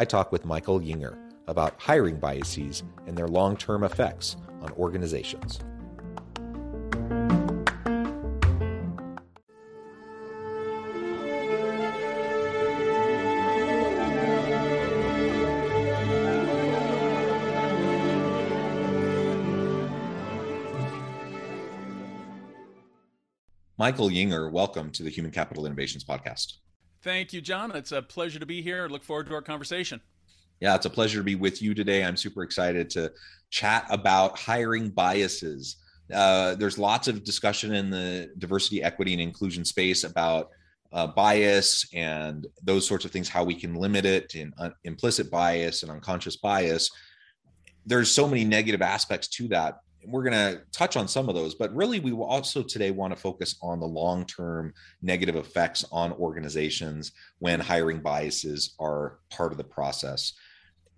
I talk with Michael Yinger about hiring biases and their long term effects on organizations. Michael Yinger, welcome to the Human Capital Innovations Podcast. Thank you, John. It's a pleasure to be here. Look forward to our conversation. Yeah, it's a pleasure to be with you today. I'm super excited to chat about hiring biases. Uh, there's lots of discussion in the diversity, equity, and inclusion space about uh, bias and those sorts of things, how we can limit it, and uh, implicit bias and unconscious bias. There's so many negative aspects to that we're going to touch on some of those, but really, we also today want to focus on the long term negative effects on organizations when hiring biases are part of the process.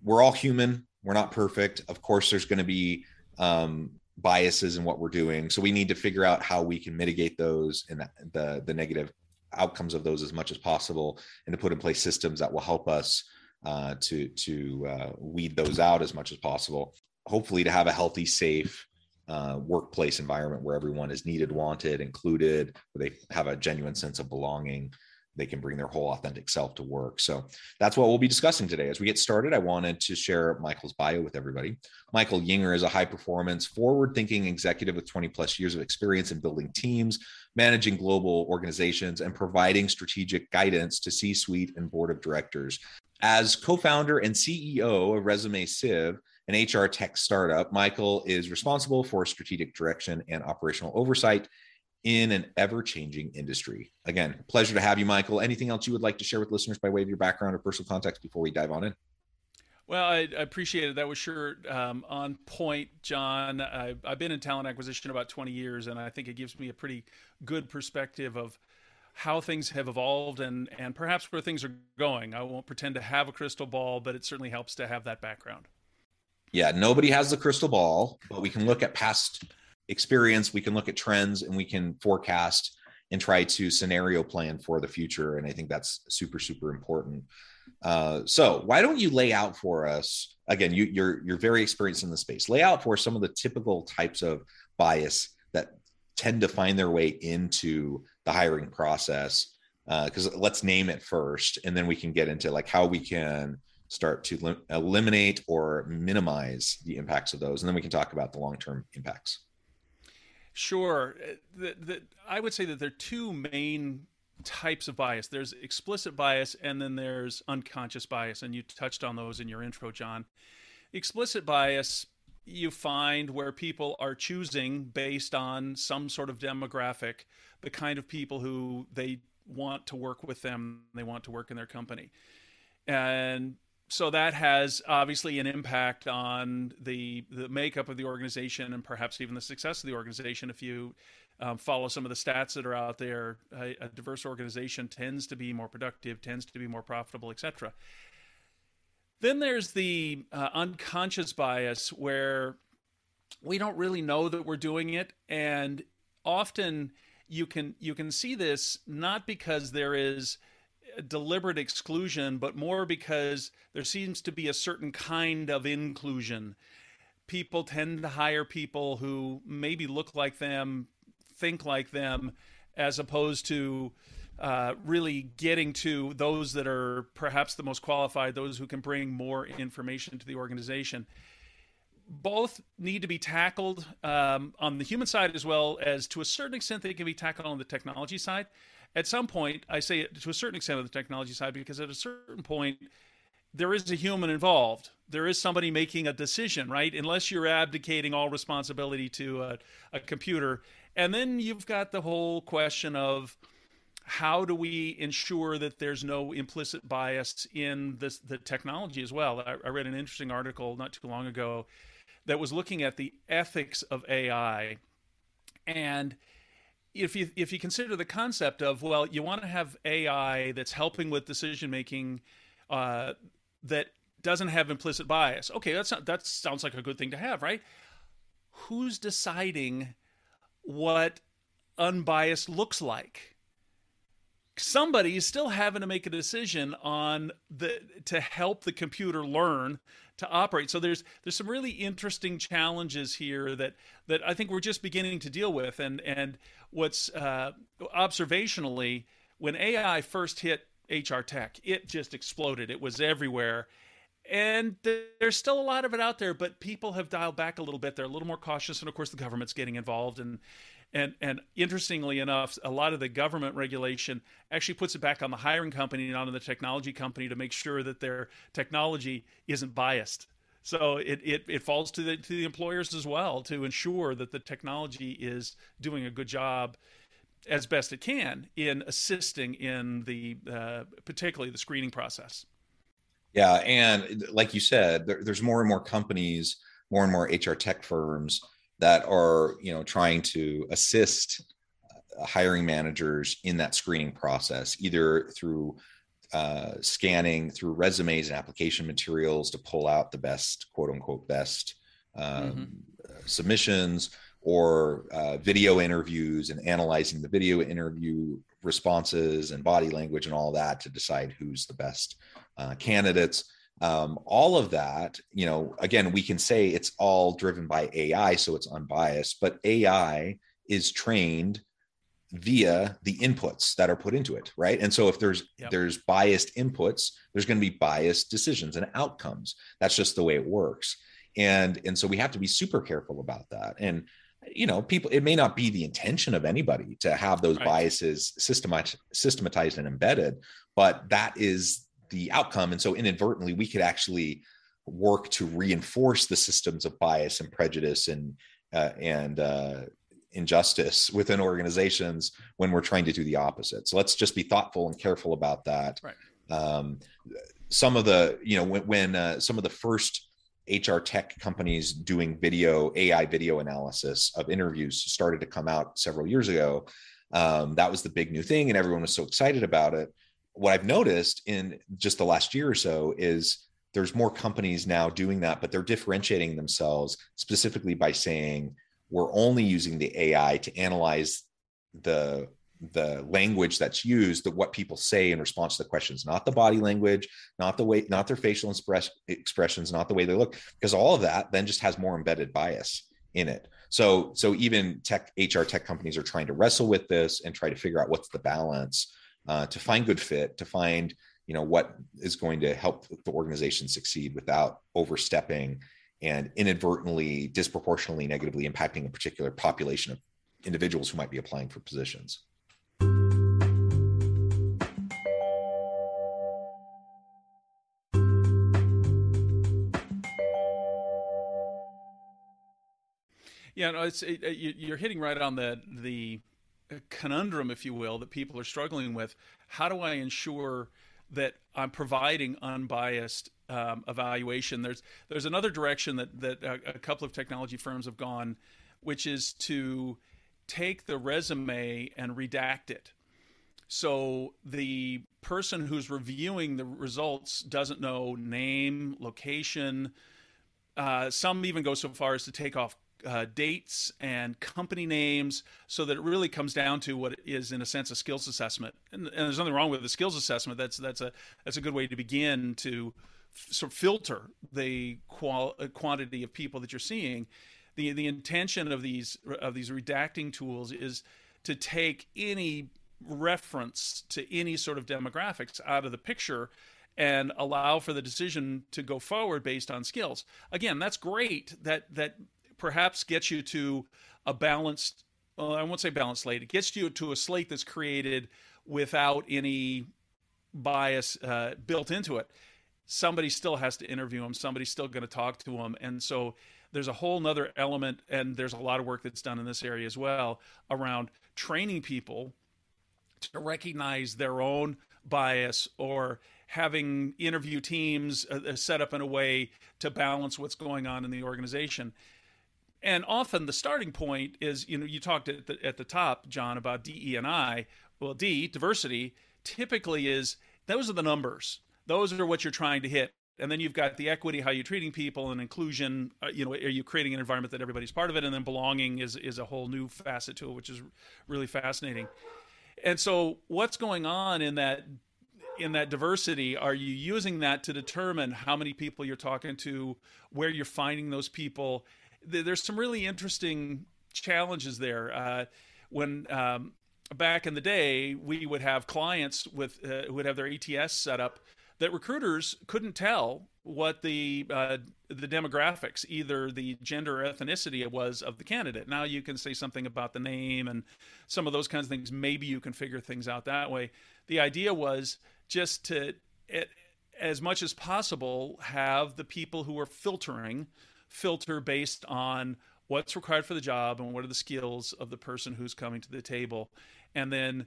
We're all human, we're not perfect. Of course, there's going to be um, biases in what we're doing. So we need to figure out how we can mitigate those and the, the, the negative outcomes of those as much as possible and to put in place systems that will help us uh, to to uh, weed those out as much as possible hopefully to have a healthy safe uh, workplace environment where everyone is needed, wanted, included, where they have a genuine sense of belonging. They can bring their whole authentic self to work. So that's what we'll be discussing today. As we get started, I wanted to share Michael's bio with everybody. Michael Yinger is a high performance, forward thinking executive with 20 plus years of experience in building teams, managing global organizations, and providing strategic guidance to C suite and board of directors. As co founder and CEO of ResumeSieve, an HR tech startup, Michael is responsible for strategic direction and operational oversight in an ever changing industry. Again, pleasure to have you, Michael. Anything else you would like to share with listeners by way of your background or personal context before we dive on in? Well, I, I appreciate it. That was sure um, on point, John. I, I've been in talent acquisition about 20 years, and I think it gives me a pretty good perspective of how things have evolved and and perhaps where things are going. I won't pretend to have a crystal ball, but it certainly helps to have that background yeah, nobody has the crystal ball, but we can look at past experience, we can look at trends, and we can forecast and try to scenario plan for the future. And I think that's super, super important. Uh, so why don't you lay out for us again? You, you're you're very experienced in the space. Lay out for some of the typical types of bias that tend to find their way into the hiring process. Because uh, let's name it first, and then we can get into like how we can start to lim- eliminate or minimize the impacts of those and then we can talk about the long-term impacts. Sure. The, the, i would say that there are two main types of bias. There's explicit bias and then there's unconscious bias and you touched on those in your intro john. Explicit bias you find where people are choosing based on some sort of demographic the kind of people who they want to work with them they want to work in their company. And so that has obviously an impact on the the makeup of the organization and perhaps even the success of the organization. If you um, follow some of the stats that are out there, a, a diverse organization tends to be more productive, tends to be more profitable, etc. Then there's the uh, unconscious bias where we don't really know that we're doing it, and often you can you can see this not because there is deliberate exclusion, but more because there seems to be a certain kind of inclusion. People tend to hire people who maybe look like them, think like them, as opposed to uh, really getting to those that are perhaps the most qualified, those who can bring more information to the organization. Both need to be tackled um, on the human side as well as to a certain extent they can be tackled on the technology side. At some point, I say it to a certain extent of the technology side because at a certain point, there is a human involved. There is somebody making a decision, right? Unless you're abdicating all responsibility to a, a computer. And then you've got the whole question of how do we ensure that there's no implicit bias in this, the technology as well? I, I read an interesting article not too long ago that was looking at the ethics of AI. And if you if you consider the concept of well, you want to have AI that's helping with decision making uh, that doesn't have implicit bias. Okay, that's not, that sounds like a good thing to have, right? Who's deciding what unbiased looks like? Somebody is still having to make a decision on the to help the computer learn to operate. So there's there's some really interesting challenges here that that I think we're just beginning to deal with. And and what's uh, observationally when AI first hit HR tech. It just exploded. It was everywhere. And there's still a lot of it out there, but people have dialed back a little bit. They're a little more cautious, and of course, the government's getting involved. And and and interestingly enough, a lot of the government regulation actually puts it back on the hiring company, not on the technology company, to make sure that their technology isn't biased. So it, it, it falls to the to the employers as well to ensure that the technology is doing a good job as best it can in assisting in the uh, particularly the screening process. Yeah, and like you said, there, there's more and more companies, more and more HR tech firms that are you know trying to assist uh, hiring managers in that screening process, either through uh, scanning through resumes and application materials to pull out the best quote unquote best um, mm-hmm. submissions or uh, video interviews and analyzing the video interview responses and body language and all that to decide who's the best uh, candidates um, all of that you know again we can say it's all driven by ai so it's unbiased but ai is trained via the inputs that are put into it right and so if there's yep. there's biased inputs there's going to be biased decisions and outcomes that's just the way it works and and so we have to be super careful about that and you know people it may not be the intention of anybody to have those right. biases systematized systematized and embedded but that is the outcome and so inadvertently we could actually work to reinforce the systems of bias and prejudice and uh, and uh, injustice within organizations when we're trying to do the opposite so let's just be thoughtful and careful about that right. um, some of the you know when, when uh, some of the first HR tech companies doing video, AI video analysis of interviews started to come out several years ago. Um, that was the big new thing, and everyone was so excited about it. What I've noticed in just the last year or so is there's more companies now doing that, but they're differentiating themselves specifically by saying we're only using the AI to analyze the the language that's used, the what people say in response to the questions, not the body language, not the way, not their facial express, expressions, not the way they look, because all of that then just has more embedded bias in it. So, so even tech HR tech companies are trying to wrestle with this and try to figure out what's the balance uh, to find good fit, to find you know what is going to help the organization succeed without overstepping and inadvertently disproportionately negatively impacting a particular population of individuals who might be applying for positions. Yeah, no, it's it, you're hitting right on the the conundrum, if you will, that people are struggling with. How do I ensure that I'm providing unbiased um, evaluation? There's there's another direction that that a, a couple of technology firms have gone, which is to take the resume and redact it. So the person who's reviewing the results doesn't know name, location. Uh, some even go so far as to take off uh, dates and company names so that it really comes down to what is in a sense a skills assessment and, and there's nothing wrong with the skills assessment that's that's a that's a good way to begin to f- sort of filter the qual- uh, quantity of people that you're seeing the the intention of these of these redacting tools is to take any reference to any sort of demographics out of the picture and allow for the decision to go forward based on skills. Again, that's great. That that perhaps gets you to a balanced well, I won't say balanced slate. It gets you to a slate that's created without any bias uh, built into it. Somebody still has to interview them. Somebody's still going to talk to them, and so there's a whole nother element, and there's a lot of work that's done in this area as well around training people to recognize their own bias or having interview teams uh, uh, set up in a way to balance what's going on in the organization. And often the starting point is, you know, you talked at the, at the top, John, about DE and I. Well, D, diversity, typically is those are the numbers. Those are what you're trying to hit and then you've got the equity how you're treating people and inclusion uh, you know are you creating an environment that everybody's part of it and then belonging is is a whole new facet to it which is really fascinating and so what's going on in that in that diversity are you using that to determine how many people you're talking to where you're finding those people there's some really interesting challenges there uh, when um, back in the day we would have clients with uh, who would have their ATS set up that recruiters couldn't tell what the uh, the demographics, either the gender or ethnicity was of the candidate. Now you can say something about the name and some of those kinds of things. Maybe you can figure things out that way. The idea was just to, it, as much as possible, have the people who are filtering filter based on what's required for the job and what are the skills of the person who's coming to the table, and then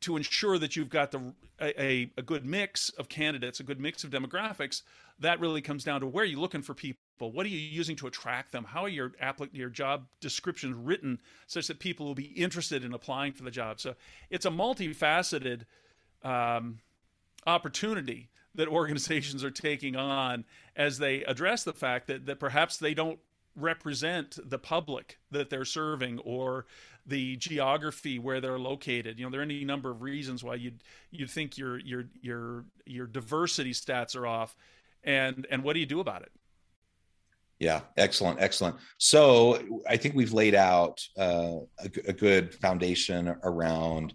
to ensure that you've got the a, a good mix of candidates, a good mix of demographics, that really comes down to where you're looking for people. What are you using to attract them? How are your your job descriptions written such that people will be interested in applying for the job? So it's a multifaceted um, opportunity that organizations are taking on as they address the fact that, that perhaps they don't represent the public that they're serving or the geography where they're located. You know, there are any number of reasons why you'd you'd think your your your your diversity stats are off, and and what do you do about it? Yeah, excellent, excellent. So I think we've laid out uh, a, a, good foundation around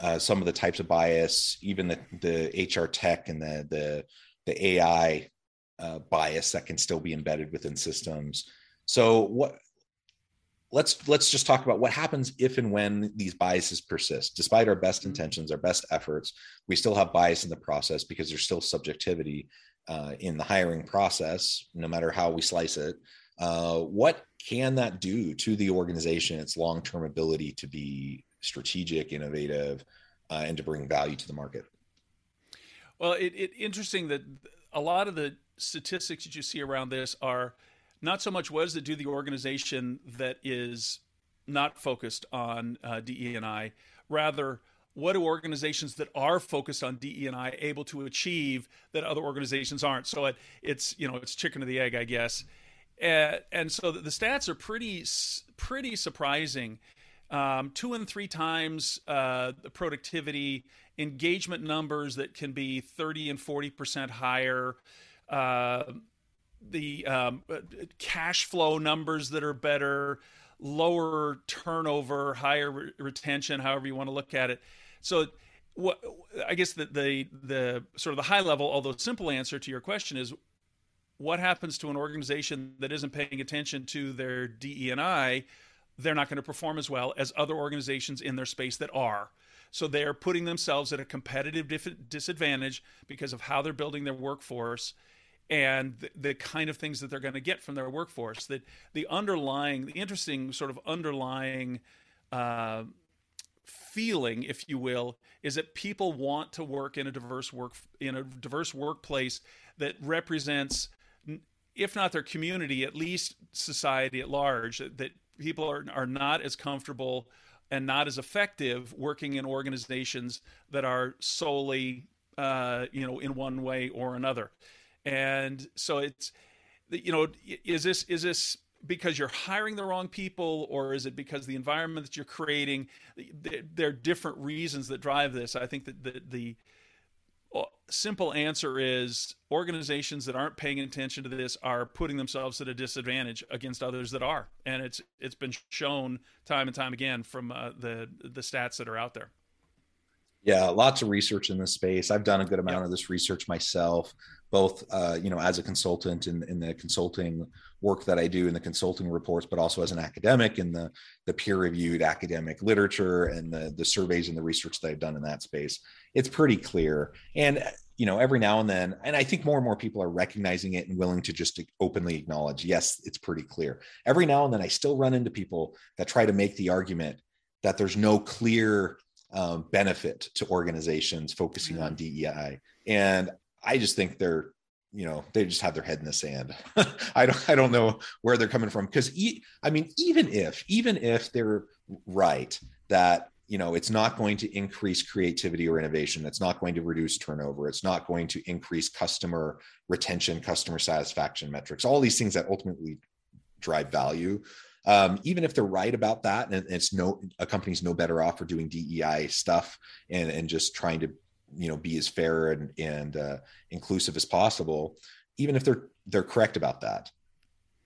uh, some of the types of bias, even the the HR tech and the the the AI uh, bias that can still be embedded within systems. So what let's let's just talk about what happens if and when these biases persist despite our best mm-hmm. intentions our best efforts we still have bias in the process because there's still subjectivity uh, in the hiring process no matter how we slice it uh, what can that do to the organization its long-term ability to be strategic innovative uh, and to bring value to the market well it, it interesting that a lot of the statistics that you see around this are not so much what does it do the organization that is not focused on uh, DE and I, rather what do organizations that are focused on DE and I able to achieve that other organizations aren't? So it, it's you know it's chicken or the egg, I guess. And so the, stats are pretty pretty surprising. Um, two and three times uh, the productivity, engagement numbers that can be thirty and forty percent higher. Uh, the um, cash flow numbers that are better, lower turnover, higher re- retention, however you want to look at it. So, what I guess the, the the sort of the high level, although simple answer to your question is, what happens to an organization that isn't paying attention to their DE and I? They're not going to perform as well as other organizations in their space that are. So they're putting themselves at a competitive disadvantage because of how they're building their workforce and the, the, kind of things that they're going to get from their workforce. That the underlying, the interesting sort of underlying uh, feeling, if you will, is that people want to work in a diverse work in a diverse workplace that represents, if not their community, at least society at large. That people are are not as comfortable and not as effective working in organizations that are solely, uh, you know, in one way or another. And so it's you know is this is this because you're hiring the wrong people or is it because the environment that you're creating there are different reasons that drive this. I think that the, the simple answer is organizations that aren't paying attention to this are putting themselves at a disadvantage against others that are. And it's it's been shown time and time again from uh, the the stats that are out there yeah lots of research in this space i've done a good amount of this research myself both uh, you know as a consultant in, in the consulting work that I do in the consulting reports, but also as an academic in the the peer reviewed academic literature and the the surveys and the research that I've done in that space. It's pretty clear, and you know every now and then, and I think more and more people are recognizing it and willing to just openly acknowledge, yes, it's pretty clear. Every now and then, I still run into people that try to make the argument that there's no clear um, benefit to organizations focusing on DEI, and I just think they're you know they just have their head in the sand. I don't i don't know where they're coming from because e- i mean even if even if they're right that you know it's not going to increase creativity or innovation it's not going to reduce turnover it's not going to increase customer retention customer satisfaction metrics all these things that ultimately drive value um, even if they're right about that and it's no a company's no better off for doing dei stuff and and just trying to you know be as fair and and uh, inclusive as possible even if they're they're correct about that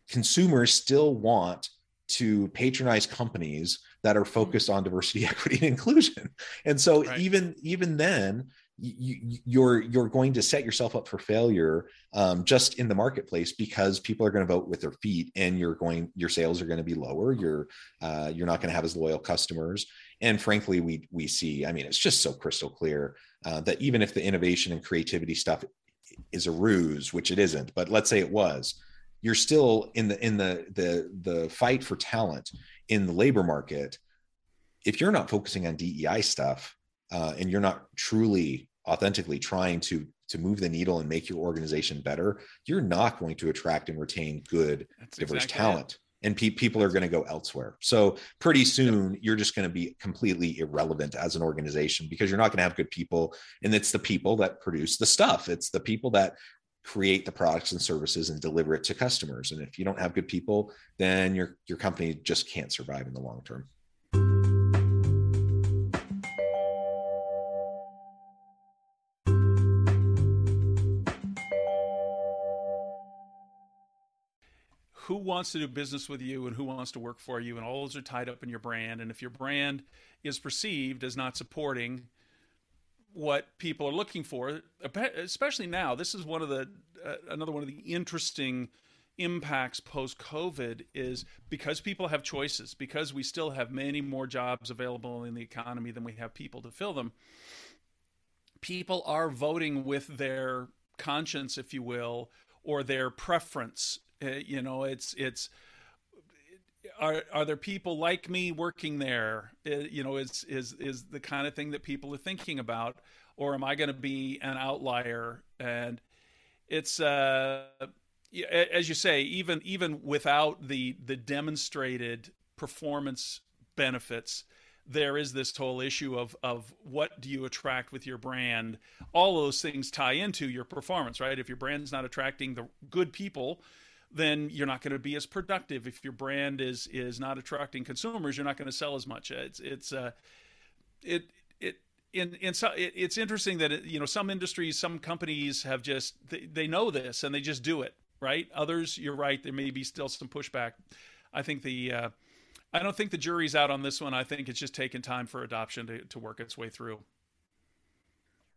consumers still want to patronize companies that are focused on diversity equity and inclusion and so right. even even then you, you're you're going to set yourself up for failure um, just in the marketplace because people are going to vote with their feet and you're going your sales are going to be lower you're uh, you're not going to have as loyal customers and frankly we we see i mean it's just so crystal clear uh, that even if the innovation and creativity stuff is a ruse, which it isn't, but let's say it was, you're still in the in the the the fight for talent in the labor market. If you're not focusing on DEI stuff uh, and you're not truly authentically trying to to move the needle and make your organization better, you're not going to attract and retain good, That's diverse exactly talent. It and pe- people are going to go elsewhere. So pretty soon you're just going to be completely irrelevant as an organization because you're not going to have good people and it's the people that produce the stuff. It's the people that create the products and services and deliver it to customers. And if you don't have good people, then your your company just can't survive in the long term. Who wants to do business with you and who wants to work for you and all those are tied up in your brand. And if your brand is perceived as not supporting what people are looking for especially now this is one of the uh, another one of the interesting impacts post covid is because people have choices because we still have many more jobs available in the economy than we have people to fill them people are voting with their conscience if you will or their preference you know, it's it's are are there people like me working there? Uh, you know, is is is the kind of thing that people are thinking about, or am I going to be an outlier? And it's uh, as you say, even even without the the demonstrated performance benefits, there is this whole issue of of what do you attract with your brand all those things tie into your performance right if your brand's not attracting the good people then you're not going to be as productive. If your brand is is not attracting consumers, you're not going to sell as much. It's it's uh, it it in in so it, it's interesting that it, you know some industries, some companies have just they, they know this and they just do it right. Others, you're right, there may be still some pushback. I think the uh, I don't think the jury's out on this one. I think it's just taken time for adoption to, to work its way through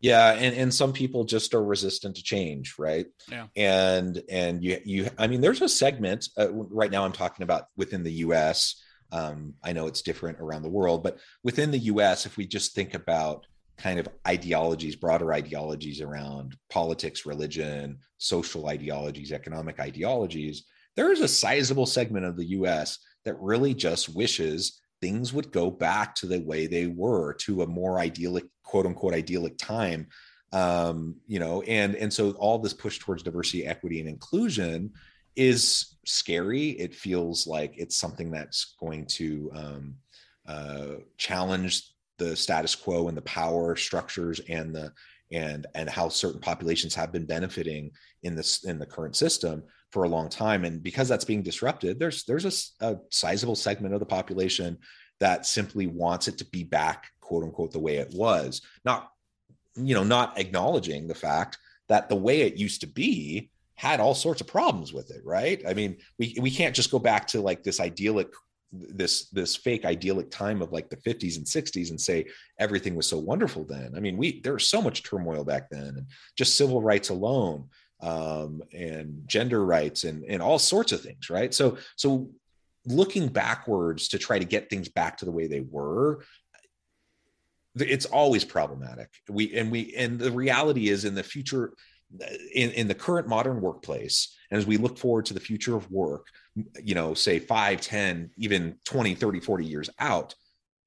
yeah and and some people just are resistant to change right? Yeah. And and you you i mean there's a segment uh, right now i'm talking about within the us um, i know it's different around the world but within the us if we just think about kind of ideologies broader ideologies around politics religion social ideologies economic ideologies there is a sizable segment of the us that really just wishes things would go back to the way they were to a more idyllic quote unquote idyllic time um, you know and and so all this push towards diversity equity and inclusion is scary. It feels like it's something that's going to um, uh, challenge the status quo and the power structures and the and and how certain populations have been benefiting in this in the current system for a long time and because that's being disrupted there's there's a, a sizable segment of the population that simply wants it to be back quote unquote the way it was. Not you know not acknowledging the fact that the way it used to be had all sorts of problems with it right? I mean we we can't just go back to like this idyllic this this fake idyllic time of like the 50s and 60s and say everything was so wonderful then. I mean we there was so much turmoil back then and just civil rights alone um, and gender rights and and all sorts of things right? So so looking backwards to try to get things back to the way they were it's always problematic. We and we and the reality is in the future in, in the current modern workplace and as we look forward to the future of work you know say 5 10 even 20 30 40 years out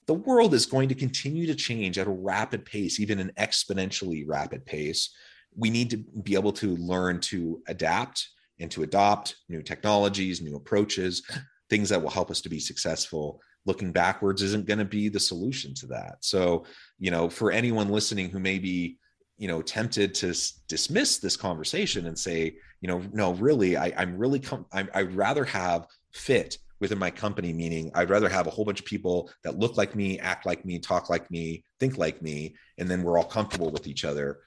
the world is going to continue to change at a rapid pace even an exponentially rapid pace we need to be able to learn to adapt and to adopt new technologies new approaches things that will help us to be successful. Looking backwards isn't going to be the solution to that. So you know for anyone listening who may be you know tempted to s- dismiss this conversation and say you know no really I, i'm really com- I'm, i'd rather have fit within my company meaning i'd rather have a whole bunch of people that look like me act like me talk like me think like me and then we're all comfortable with each other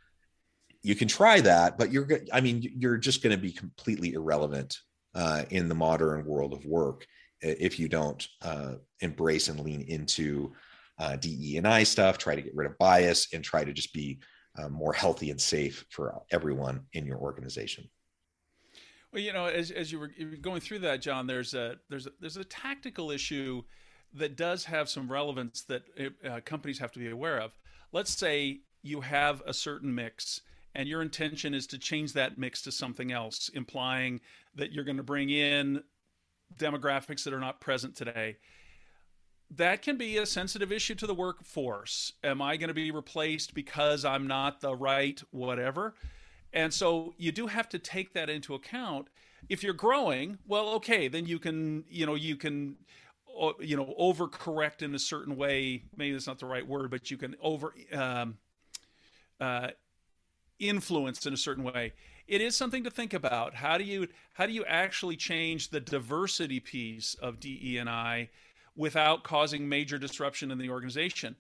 you can try that but you're i mean you're just going to be completely irrelevant uh, in the modern world of work if you don't uh, embrace and lean into uh, DE and I stuff, try to get rid of bias, and try to just be uh, more healthy and safe for everyone in your organization. Well, you know, as, as you were going through that, John, there's a there's a, there's a tactical issue that does have some relevance that uh, companies have to be aware of. Let's say you have a certain mix and your intention is to change that mix to something else, implying that you're going to bring in demographics that are not present today. That can be a sensitive issue to the workforce. Am I going to be replaced because I'm not the right whatever? And so you do have to take that into account. If you're growing, well, okay, then you can, you know, you can, you know, overcorrect in a certain way. Maybe that's not the right word, but you can over um, uh, influence in a certain way it is something to think about. How do you how do you actually change the diversity piece of DE and I without causing major disruption in the organization?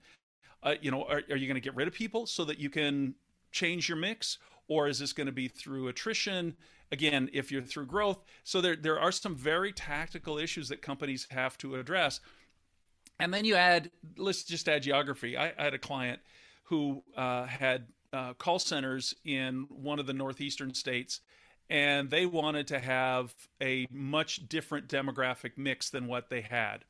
Uh, you know, are, are you going to get rid of people so that you can change your mix, or is this going to be through attrition? Again, if you're through growth, so there there are some very tactical issues that companies have to address. And then you add, let's just add geography. I, I had a client who uh, had uh, call centers in one of the northeastern states, and they wanted to have a much different demographic mix than what they had.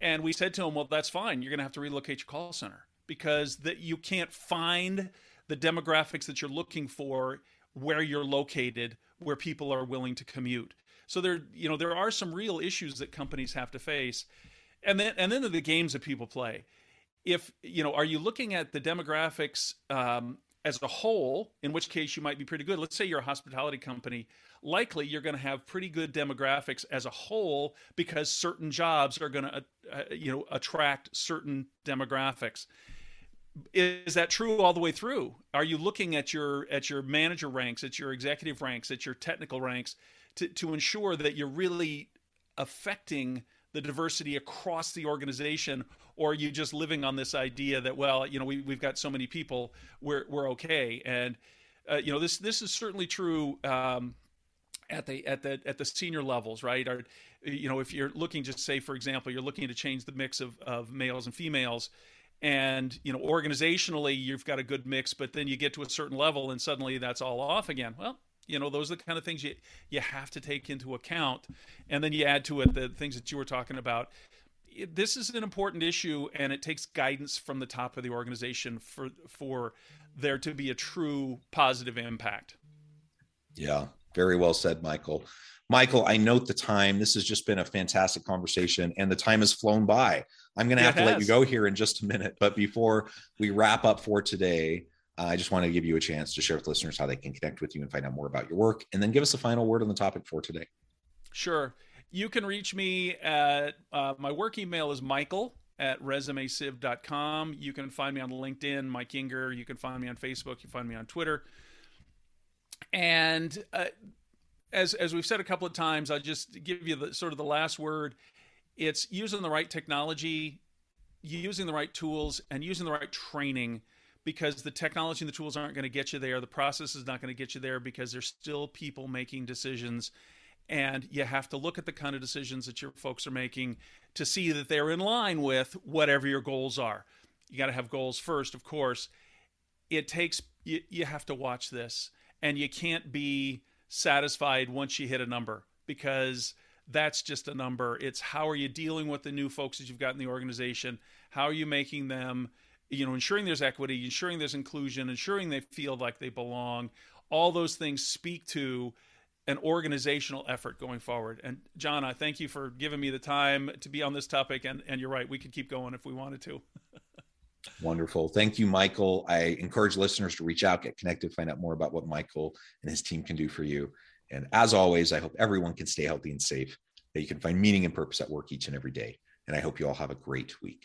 And we said to them, "Well, that's fine. You're going to have to relocate your call center because that you can't find the demographics that you're looking for where you're located, where people are willing to commute." So there, you know, there are some real issues that companies have to face, and then and then the games that people play if you know are you looking at the demographics um, as a whole in which case you might be pretty good. Let's say you're a hospitality company. Likely you're going to have pretty good demographics as a whole because certain jobs are going to uh, uh, you know attract certain demographics. Is that true all the way through? Are you looking at your at your manager ranks at your executive ranks at your technical ranks to, to ensure that you're really affecting the diversity across the organization or are you just living on this idea that well you know we, we've got so many people we're, we're okay? And uh, you know this this is certainly true um, at the at the at the senior levels right? Or you know if you're looking just say for example you're looking to change the mix of, of males and females and you know organizationally you've got a good mix but then you get to a certain level and suddenly that's all off again. Well you know those are the kind of things you you have to take into account. And then you add to it the things that you were talking about. This is an important issue and it takes guidance from the top of the organization for for there to be a true positive impact. Yeah. Very well said michael. Michael i note the time. This has just been a fantastic conversation and the time has flown by. I'm going to have to let you go here in just a minute but before we wrap up for today I just want to give you a chance to share with listeners how they can connect with you and find out more about your work, and then give us a final word on the topic for today. Sure. You can reach me at uh, my work email is michael at resumesieve.com. You can find me on LinkedIn, Mike Yinger. You can find me on Facebook. You can find me on Twitter. And uh, as as we've said a couple of times, I'll just give you the sort of the last word. It's using the right technology, using the right tools, and using the right training because the technology and the tools aren't going to get you there. The process is not going to get you there because there's still people making decisions. And you have to look at the kind of decisions that your folks are making to see that they're in line with whatever your goals are. You got to have goals first, of course. It takes, you, you have to watch this, and you can't be satisfied once you hit a number because that's just a number. It's how are you dealing with the new folks that you've got in the organization? How are you making them, you know, ensuring there's equity, ensuring there's inclusion, ensuring they feel like they belong. All those things speak to an organizational effort going forward. And John, I thank you for giving me the time to be on this topic. And, and you're right, we could keep going if we wanted to. Wonderful. Thank you, Michael. I encourage listeners to reach out, get connected, find out more about what Michael and his team can do for you. And as always, I hope everyone can stay healthy and safe, that you can find meaning and purpose at work each and every day. And I hope you all have a great week.